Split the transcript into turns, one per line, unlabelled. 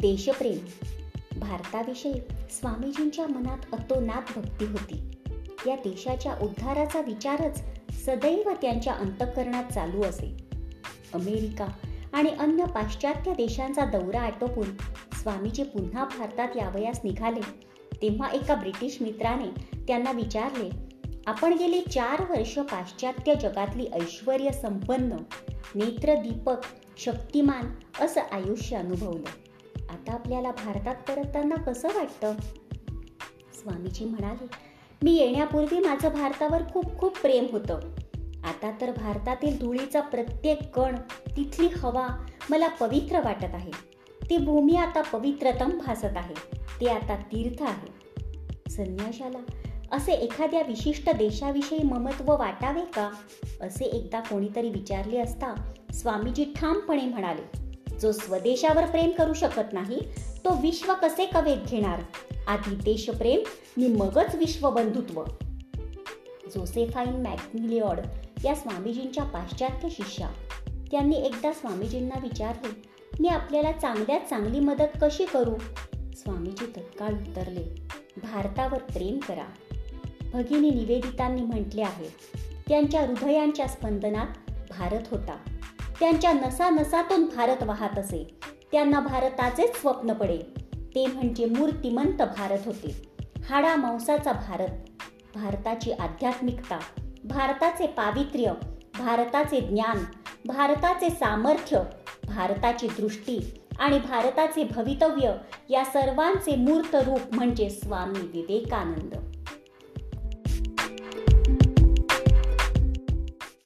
देशप्रेम. भारताविषयी स्वामीजींच्या मनात अतोनात भक्ती होती. या देशाच्या उद्धाराचा विचारच सदैव त्यांच्या अंतःकरणात चालू असे. अमेरिका आणि अन्य पाश्चात्य देशांचा दौरा आटोपून स्वामीजी पुन्हा भारतात यावयास निघाले तेव्हा एका ब्रिटिश मित्राने त्यांना विचारले आपण गेली चार वर्ष पाश्चात्य जगातली ऐश्वर संपन्न नेत्रदीपक शक्तिमान असं आयुष्य अनुभवलं. आता आपल्याला भारतात परतताना कसं वाटतं? स्वामीजी म्हणाले मी येण्यापूर्वी माझं भारतावर खूप खूप प्रेम होतं. आता तर भारतातील धुळीचा प्रत्येक कण तिथली हवा मला पवित्र वाटत आहे. ती भूमी आता पवित्रतम भासत आहे. ते आता तीर्थ आहे. संन्याशाला असे एखाद्या विशिष्ट देशाविषयी ममत्व वाटावे का? असे एकदा कोणीतरी विचारले असता स्वामीजी ठामपणे म्हणाले जो स्वदेशावर प्रेम करू शकत नाही तो विश्व कसे कवेत घेणार? आधी देशप्रेम नि मगच विश्वबंधुत्व. जोसेफाईन मॅक्मिलिऑड या स्वामीजींच्या पाश्चात्य शिष्या. त्यांनी एकदा स्वामीजींना विचारले मी आपल्याला चांगल्यात चांगली मदत कशी करू? स्वामीजी तत्काळ उत्तरले भारतावर प्रेम करा. भगिनी निवेदितांनी म्हटले आहे त्यांच्या हृदयांच्या स्पंदनात भारत होता. त्यांच्या नसानसातून भारत वाहत असे. त्यांना भारताचेच स्वप्न पडे. ते म्हणजे मूर्तिमंत भारत होते. हाडा मांसाचा भारत. भारताची आध्यात्मिकता. भारताचे पावित्र्य. भारताचे ज्ञान. भारताचे सामर्थ्य. भारताची दृष्टी आणि भारताचे भवितव्य या सर्वांचे मूर्त रूप म्हणजे स्वामी विवेकानंद.